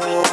Bye.